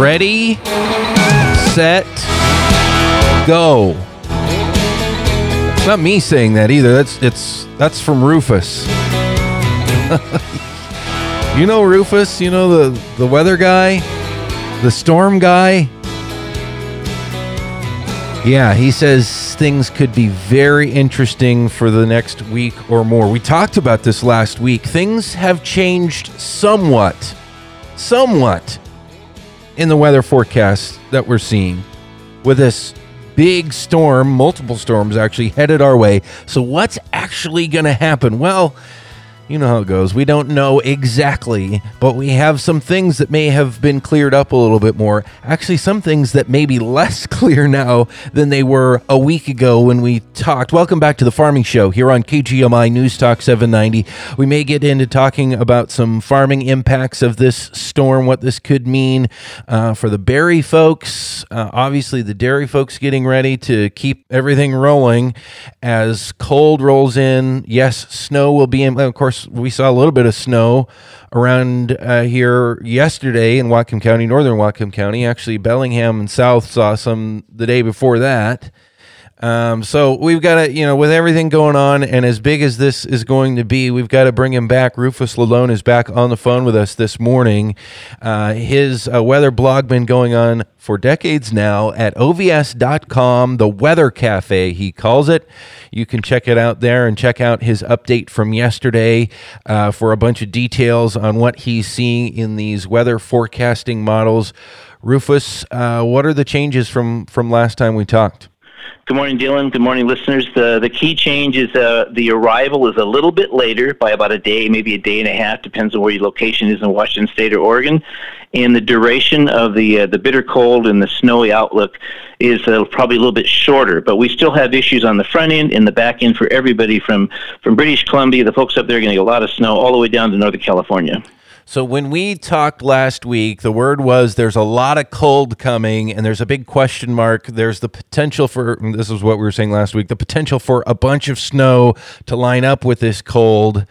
Ready, set, go. It's not me saying that either. That's it's that's from Rufus. you know Rufus, you know the the weather guy, the storm guy. Yeah, he says things could be very interesting for the next week or more. We talked about this last week. Things have changed somewhat, somewhat in the weather forecast that we're seeing with this big storm, multiple storms actually headed our way. So, what's actually going to happen? Well, you know how it goes. We don't know exactly, but we have some things that may have been cleared up a little bit more. Actually, some things that may be less clear now than they were a week ago when we talked. Welcome back to the Farming Show here on KGMI News Talk 790. We may get into talking about some farming impacts of this storm, what this could mean uh, for the berry folks. Uh, obviously, the dairy folks getting ready to keep everything rolling as cold rolls in. Yes, snow will be in. Of course, we saw a little bit of snow around uh, here yesterday in Whatcom County, northern Whatcom County. Actually, Bellingham and South saw some the day before that. Um, so we've got to, you know, with everything going on and as big as this is going to be, we've got to bring him back. Rufus Lalone is back on the phone with us this morning. Uh, his uh, weather blog been going on for decades now at ovs.com, the weather cafe, he calls it. You can check it out there and check out his update from yesterday uh, for a bunch of details on what he's seeing in these weather forecasting models. Rufus, uh, what are the changes from, from last time we talked? Good morning, Dillon. Good morning, listeners. The the key change is uh, the arrival is a little bit later by about a day, maybe a day and a half, depends on where your location is in Washington State or Oregon. And the duration of the uh, the bitter cold and the snowy outlook is uh, probably a little bit shorter. But we still have issues on the front end and the back end for everybody from from British Columbia. The folks up there are going to get a lot of snow all the way down to Northern California. So when we talked last week, the word was there's a lot of cold coming and there's a big question mark. There's the potential for this is what we were saying last week, the potential for a bunch of snow to line up with this cold.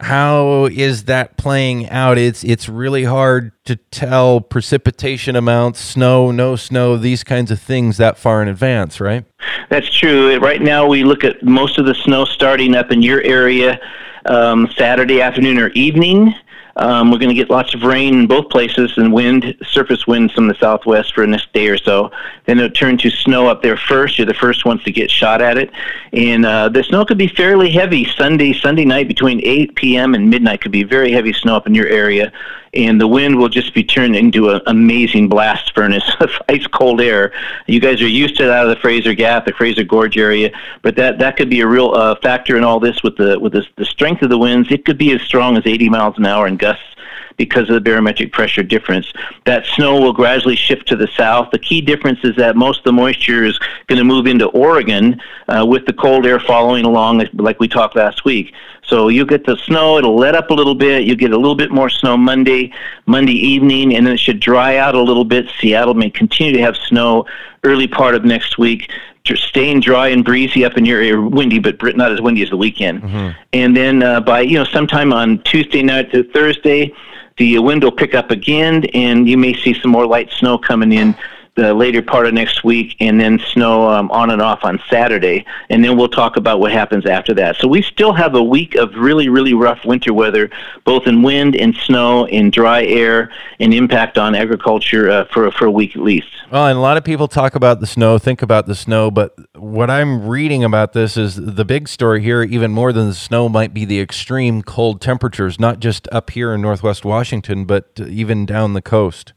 How is that playing out? It's it's really hard to tell precipitation amounts, snow, no snow, these kinds of things that far in advance, right? That's true. Right now we look at most of the snow starting up in your area um, Saturday afternoon or evening um, we're going to get lots of rain in both places and wind, surface winds from the southwest for the next day or so. Then it'll turn to snow up there first. You're the first ones to get shot at it. And uh, the snow could be fairly heavy Sunday, Sunday night between 8 p.m. and midnight could be very heavy snow up in your area and the wind will just be turned into an amazing blast furnace of ice cold air. You guys are used to that out of the Fraser Gap, the Fraser Gorge area, but that that could be a real uh, factor in all this with the with the, the strength of the winds. It could be as strong as 80 miles an hour in gusts because of the barometric pressure difference. That snow will gradually shift to the south. The key difference is that most of the moisture is going to move into Oregon uh, with the cold air following along, like we talked last week. So you get the snow, it'll let up a little bit. You get a little bit more snow Monday, Monday evening, and then it should dry out a little bit. Seattle may continue to have snow early part of next week staying dry and breezy up in your area, windy, but not as windy as the weekend. Mm-hmm. And then uh, by you know sometime on Tuesday night to Thursday, the wind will pick up again, and you may see some more light snow coming in the later part of next week, and then snow um, on and off on Saturday, and then we'll talk about what happens after that. So we still have a week of really, really rough winter weather, both in wind and snow, in dry air, and impact on agriculture uh, for for a week at least. Well, and a lot of people talk about the snow, think about the snow, but what I'm reading about this is the big story here, even more than the snow, might be the extreme cold temperatures, not just up here in Northwest Washington, but even down the coast.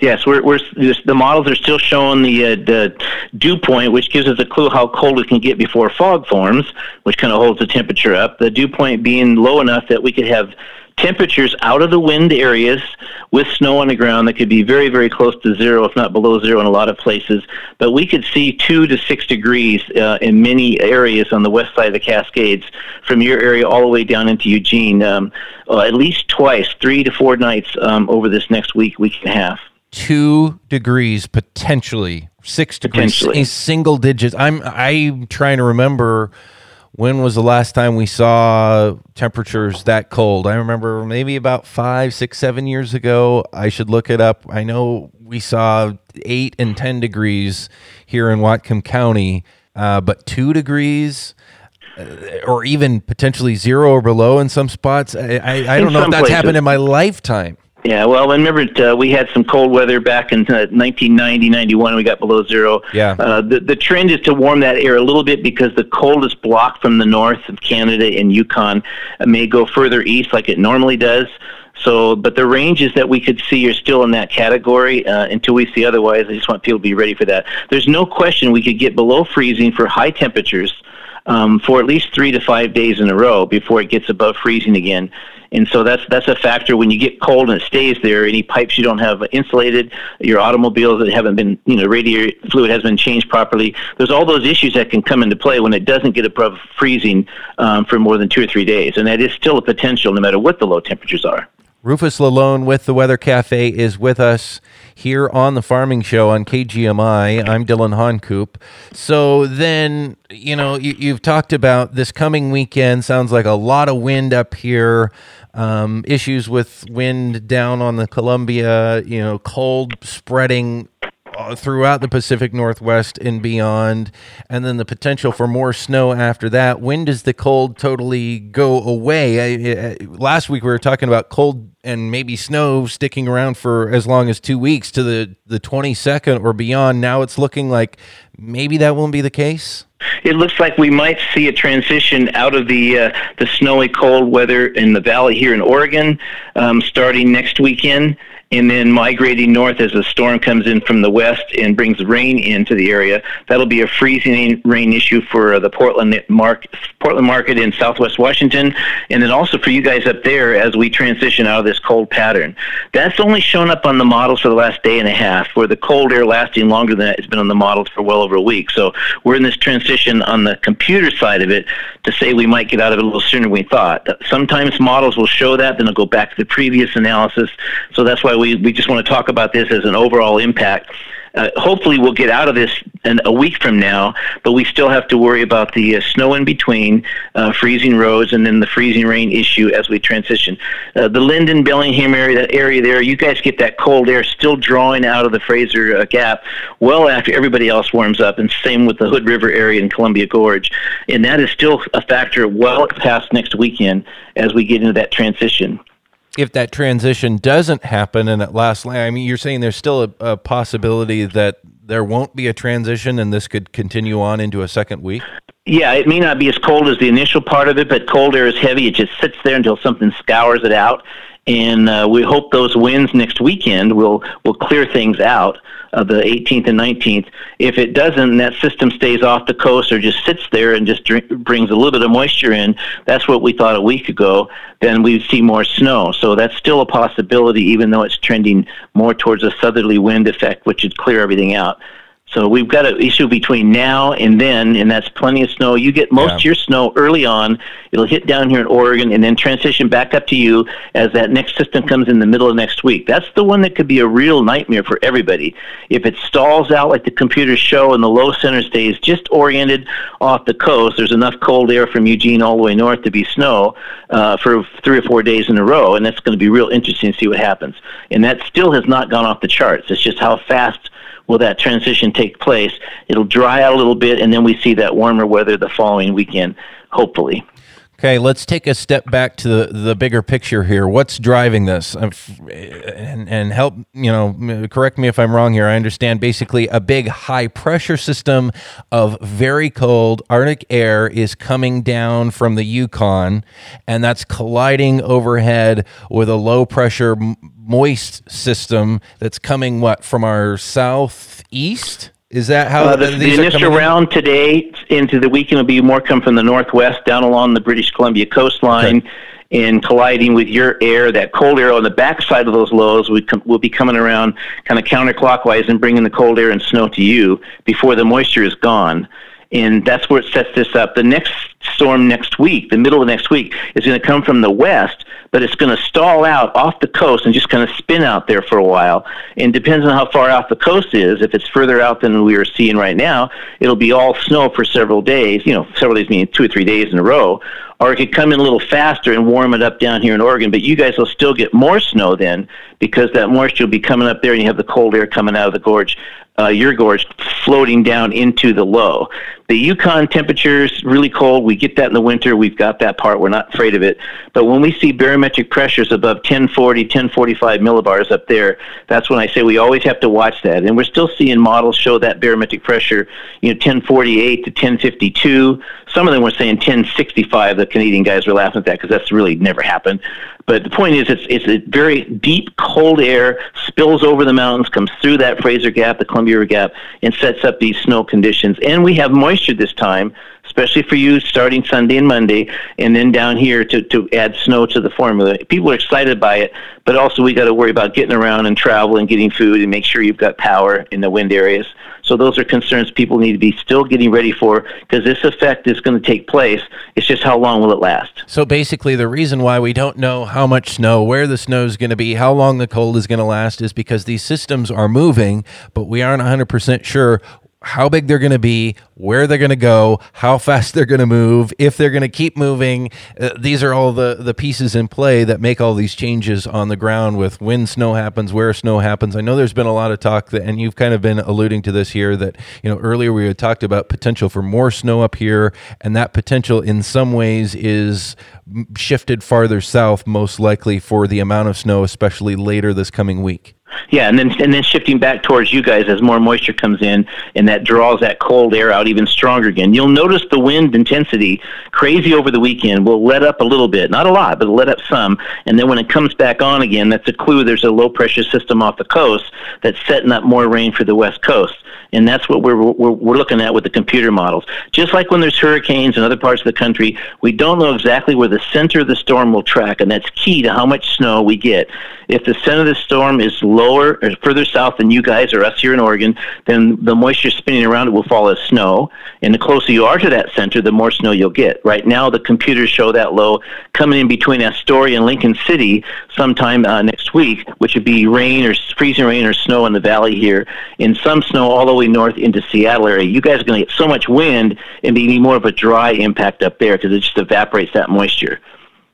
Yes, we're, we're the models are still showing the, uh, the dew point, which gives us a clue how cold it can get before fog forms, which kind of holds the temperature up. The dew point being low enough that we could have temperatures out of the wind areas with snow on the ground that could be very, very close to zero, if not below zero in a lot of places. But we could see two to six degrees uh, in many areas on the west side of the Cascades from your area all the way down into Eugene, um, uh, at least twice, three to four nights um, over this next week, week and a half. Two degrees potentially, six degrees, potentially. a single digits. I'm I'm trying to remember when was the last time we saw temperatures that cold? I remember maybe about five, six, seven years ago. I should look it up. I know we saw eight and 10 degrees here in Whatcom County, uh, but two degrees uh, or even potentially zero or below in some spots. I, I, I don't know if that's happened in my lifetime. Yeah, well, I remember uh, we had some cold weather back in uh, 1990, 91. We got below zero. Yeah. Uh, the the trend is to warm that air a little bit because the coldest block from the north of Canada and Yukon uh, may go further east like it normally does. So, but the ranges that we could see are still in that category uh, until we see otherwise. I just want people to be ready for that. There's no question we could get below freezing for high temperatures um, for at least three to five days in a row before it gets above freezing again. And so that's that's a factor when you get cold and it stays there. Any pipes you don't have insulated, your automobiles that haven't been, you know, radiator fluid has been changed properly. There's all those issues that can come into play when it doesn't get above freezing um, for more than two or three days, and that is still a potential no matter what the low temperatures are. Rufus Lalone with the Weather Cafe is with us here on the Farming Show on KGMI. I'm Dillon Honcoop. So then, you know, you, have talked about this coming weekend. Sounds like a lot of wind up here. Um, issues with wind down on the Columbia. You know, cold spreading throughout the Pacific Northwest and beyond, and then the potential for more snow after that. When does the cold totally go away? I, I, last week we were talking about cold and maybe snow sticking around for as long as two weeks to the the 22nd or beyond. Now it's looking like maybe that won't be the case. It looks like we might see a transition out of the uh, the snowy cold weather in the valley here in Oregon, um, starting next weekend and then migrating north as a storm comes in from the west and brings rain into the area. That'll be a freezing rain issue for the Portland mark, Portland market in Southwest Washington, and then also for you guys up there as we transition out of this cold pattern. That's only shown up on the models for the last day and a half, where the cold air lasting longer than that has been on the models for well over a week. So we're in this transition on the computer side of it to say we might get out of it a little sooner than we thought. Sometimes models will show that, then it'll go back to the previous analysis. So that's why we, we just want to talk about this as an overall impact. Uh, hopefully, we'll get out of this in a week from now, but we still have to worry about the uh, snow in between, uh, freezing roads, and then the freezing rain issue as we transition. Uh, the Lynden, Bellingham area, that area there, you guys get that cold air still drawing out of the Fraser uh, Gap well after everybody else warms up, and same with the Hood River area and Columbia Gorge. And that is still a factor well past next weekend as we get into that transition if that transition doesn't happen and it lasts, I mean, you're saying there's still a, a, possibility that there won't be a transition and this could continue on into a second week? Yeah, it may not be as cold as the initial part of it, but cold air is heavy. It just sits there until something scours it out and uh, we hope those wins next weekend will will clear things out of the 18th and 19th. If it doesn't, that system stays off the coast or just sits there and just drink, brings a little bit of moisture in. That's what we thought a week ago. Then we'd see more snow. So that's still a possibility, even though it's trending more towards a southerly wind effect, which would clear everything out. So we've got an issue between now and then, and that's plenty of snow. You get most yeah. of your snow early on. It'll hit down here in Oregon and then transition back up to you as that next system comes in the middle of next week. That's the one that could be a real nightmare for everybody. If it stalls out like the computers show and the low center stays just oriented off the coast, there's enough cold air from Eugene all the way north to be snow uh, for three or four days in a row, and that's going to be real interesting to see what happens. And that still has not gone off the charts. It's just how fast will that transition take place? It'll dry out a little bit, and then we see that warmer weather the following weekend, hopefully. Okay, let's take a step back to the, the bigger picture here. What's driving this? Uh, and, and help, you know, correct me if I'm wrong here. I understand basically a big high pressure system of very cold Arctic air is coming down from the Yukon, and that's colliding overhead with a low pressure moist system that's coming, what, from our southeast? Is that how uh, the, the initial round in? today into the weekend will be more come from the northwest down along the British Columbia coastline okay. and colliding with your air. That cold air on the backside of those lows will, com- will be coming around kind of counterclockwise and bringing the cold air and snow to you before the moisture is gone. And that's where it sets this up. The next storm next week, the middle of next week, is going to come from the west, but it's going to stall out off the coast and just kind of spin out there for a while. And depends on how far out the coast is. If it's further out than we are seeing right now, it'll be all snow for several days. You know, several days meaning two or three days in a row or it could come in a little faster and warm it up down here in Oregon. But you guys will still get more snow then because that moisture will be coming up there and you have the cold air coming out of the gorge, uh, your gorge, floating down into the low. The Yukon temperatures really cold. We get that in the winter. We've got that part. We're not afraid of it. But when we see barometric pressures above 1040, 1045 millibars up there, that's when I say we always have to watch that. And we're still seeing models show that barometric pressure, you know, 1048 to 1052. Some of them were saying 1065. The Canadian guys were laughing at that because that's really never happened. But the point is, it's it's a very deep, cold air spills over the mountains, comes through that Fraser Gap, the Columbia River Gap, and sets up these snow conditions. And we have moisture this time, especially for you starting Sunday and Monday, and then down here to, to add snow to the formula. People are excited by it, but also we got to worry about getting around and travel and getting food and make sure you've got power in the wind areas. So those are concerns people need to be still getting ready for because this effect is going to take place. It's just how long will it last? So basically, the reason why we don't know how much snow, where the snow is going to be, how long the cold is going to last is because these systems are moving, but we aren't 100% sure how big they're going to be, where they're going to go, how fast they're going to move, if they're going to keep moving. Uh, these are all the, the pieces in play that make all these changes on the ground with when snow happens, where snow happens. I know there's been a lot of talk that, and you've kind of been alluding to this here that, you know, earlier we had talked about potential for more snow up here, and that potential in some ways is shifted farther south, most likely for the amount of snow, especially later this coming week. Yeah, and then and then shifting back towards you guys as more moisture comes in, and that draws that cold air out even stronger again. You'll notice the wind intensity crazy over the weekend will let up a little bit, not a lot, but let up some. And then when it comes back on again, that's a clue there's a low pressure system off the coast that's setting up more rain for the west coast and that's what we're, we're, we're looking at with the computer models. Just like when there's hurricanes in other parts of the country, we don't know exactly where the center of the storm will track, and that's key to how much snow we get. If the center of the storm is lower or further south than you guys or us here in Oregon, then the moisture spinning around it will fall as snow, and the closer you are to that center, the more snow you'll get. Right now, the computers show that low coming in between Astoria and Lincoln City sometime uh, next week, which would be rain or freezing rain or snow in the valley here, and some snow all the way north into Seattle area, you guys are going to get so much wind and be more of a dry impact up there because it just evaporates that moisture.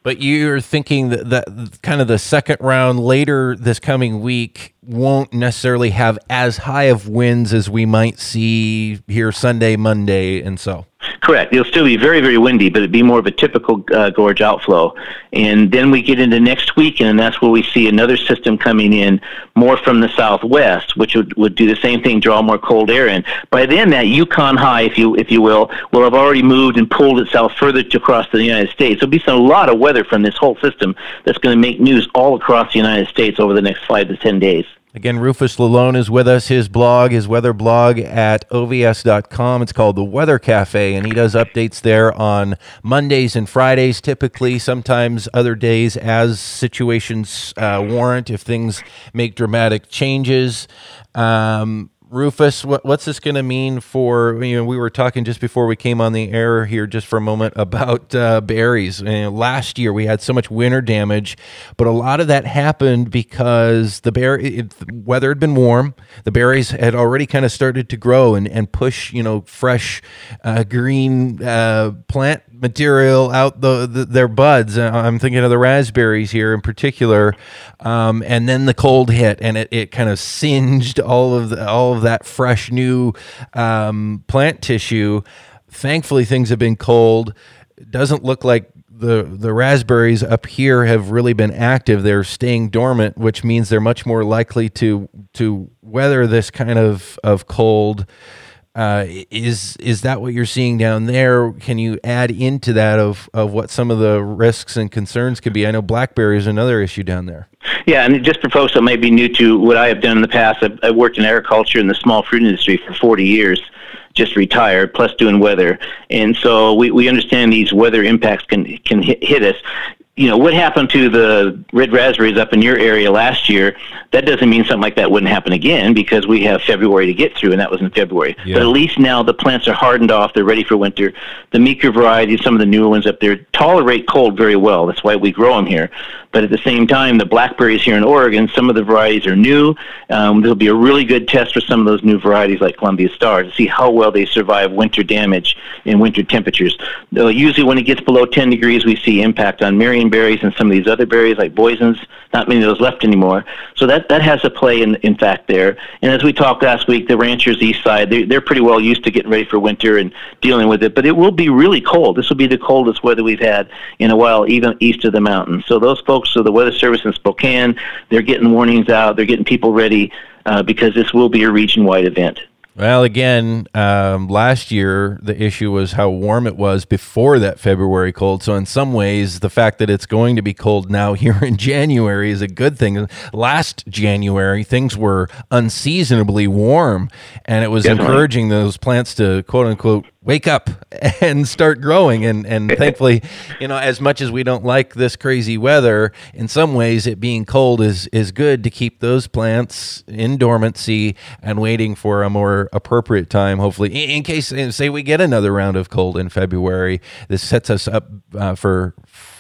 But you're thinking that, that kind of the second round later this coming week won't necessarily have as high of winds as we might see here Sunday, Monday, and so. Correct. It'll still be very, very windy, but it'd be more of a typical uh, gorge outflow. And then we get into next week, and that's where we see another system coming in more from the southwest, which would, would do the same thing, draw more cold air in. By then, that Yukon high, if you if you will, will have already moved and pulled itself further across the United States. There'll be some, a lot of weather from this whole system that's going to make news all across the United States over the next five to ten days. Again, Rufus Lalone is with us. His blog, his weather blog at ovs.com. It's called The Weather Cafe, and he does updates there on Mondays and Fridays, typically, sometimes other days as situations uh, warrant, if things make dramatic changes. Um, Rufus, what, what's this going to mean for you know? We were talking just before we came on the air here, just for a moment about uh, berries. You know, last year we had so much winter damage, but a lot of that happened because the bear it, the weather had been warm. The berries had already kind of started to grow and, and push you know fresh uh, green uh, plant material out the, the, their buds. Uh, I'm thinking of the raspberries here in particular, um, and then the cold hit and it, it kind of singed all of the, all of that fresh new um, plant tissue. Thankfully, things have been cold. It doesn't look like the the raspberries up here have really been active. They're staying dormant, which means they're much more likely to to weather this kind of of cold. Uh, is is that what you're seeing down there? Can you add into that of, of what some of the risks and concerns could be? I know blackberry is another issue down there. Yeah, and just for folks that may be new to what I have done in the past, I've, I've worked in agriculture and the small fruit industry for 40 years, just retired, plus doing weather, and so we, we understand these weather impacts can can hit, hit us you know, what happened to the red raspberries up in your area last year, that doesn't mean something like that wouldn't happen again because we have February to get through, and that was in February. Yeah. But at least now the plants are hardened off, they're ready for winter. The meeker varieties, some of the newer ones up there, tolerate cold very well. That's why we grow them here. But at the same time, the blackberries here in Oregon, some of the varieties are new. Um, there'll be a really good test for some of those new varieties like Columbia Star to see how well they survive winter damage in winter temperatures. Though usually, when it gets below 10 degrees, we see impact on marionberries and some of these other berries like boysen's. Not many of those left anymore. So that, that has a play in, in fact there. And as we talked last week, the ranchers east side, they, they're pretty well used to getting ready for winter and dealing with it. But it will be really cold. This will be the coldest weather we've had in a while, even east of the mountains. So those folks folks, so the Weather Service in Spokane, they're getting warnings out. They're getting people ready uh, because this will be a region-wide event. Well, again, um, last year the issue was how warm it was before that February cold. So, in some ways, the fact that it's going to be cold now here in January is a good thing. Last January, things were unseasonably warm, and it was Definitely. encouraging those plants to quote unquote wake up and start growing and and thankfully you know as much as we don't like this crazy weather in some ways it being cold is is good to keep those plants in dormancy and waiting for a more appropriate time hopefully in, in case say we get another round of cold in February this sets us up uh, for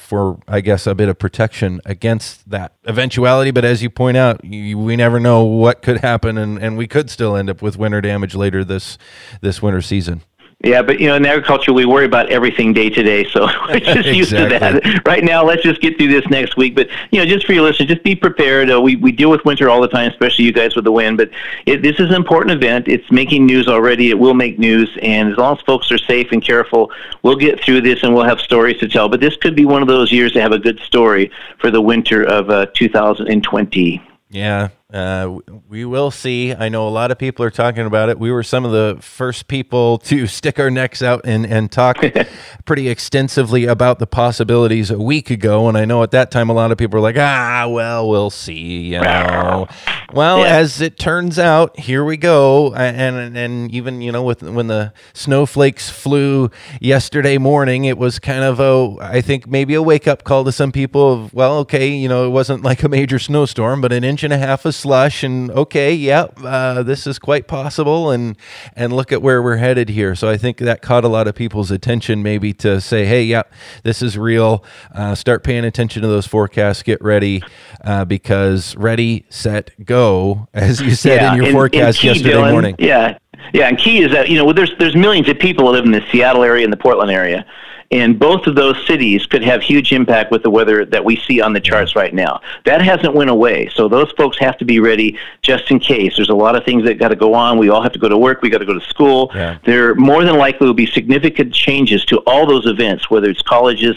for I guess a bit of protection against that eventuality. But as you point out, you, we never know what could happen, and, and we could still end up with winter damage later this this winter season. Yeah, but you know, in agriculture, we worry about everything day to day, so we're just used to that. Right now, let's just get through this next week. But you know, just for your listeners, just be prepared. Uh, we we deal with winter all the time, especially you guys with the wind. But it, this is an important event. It's making news already. It will make news, and as long as folks are safe and careful, we'll get through this, and we'll have stories to tell. But this could be one of those years to have a good story for the winter of uh, 2020. Yeah, uh, we will see. I know a lot of people are talking about it. We were some of the first people to stick our necks out and, and talk pretty extensively about the possibilities a week ago. And I know at that time, a lot of people were like, ah, well, we'll see. You know, well, yeah. as it turns out, here we go. And, and even, you know, with when the snowflakes flew yesterday morning, it was kind of a, I think maybe a wake up call to some people of, well, okay, you know, it wasn't like a major snowstorm, but an inch and a half of slush and okay, yeah, uh, this is quite possible, and and look at where we're headed here. So I think that caught a lot of people's attention, maybe to say, hey, yeah, this is real. Uh, start paying attention to those forecasts. Get ready uh, because ready, set, go, as you said yeah, in your and, forecast and yesterday Dillon, morning. Yeah. Yeah, and key is that you know there's there's millions of people that live in the Seattle area and the Portland area, and both of those cities could have huge impact with the weather that we see on the charts right now. That hasn't went away, so those folks have to be ready just in case. There's a lot of things that got to go on. We all have to go to work. We got to go to school. Yeah. There more than likely will be significant changes to all those events, whether it's colleges,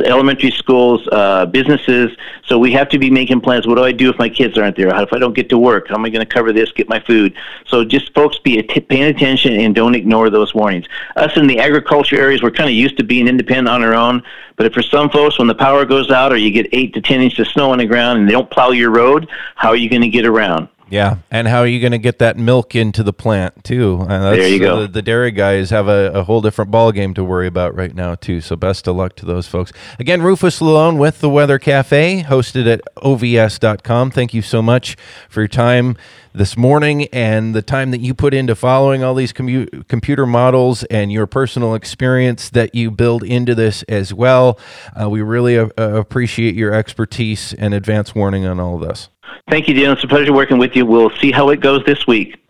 elementary schools, uh, businesses. So we have to be making plans. What do I do if my kids aren't there? How if I don't get to work? How am I going to cover this? Get my food? So just folks be paying attention and don't ignore those warnings. Us in the agriculture areas, we're kind of used to being independent on our own. But for some folks, when the power goes out or you get eight to ten inches of snow on the ground and they don't plow your road, how are you going to get around? Yeah, and how are you going to get that milk into the plant too? Uh, there you go. The, the, dairy guys have a, a, whole different ball game to worry about right now too. So best of luck to those folks. Again, Rufus Lalone with the Weather Cafe, hosted at ovs.com. Thank you so much for your time this morning and the time that you put into following all these commu- computer models and your personal experience that you build into this as well. Uh, we really uh, appreciate your expertise and advance warning on all of this. Thank you, Dan. It's a pleasure working with you. We'll see how it goes this week.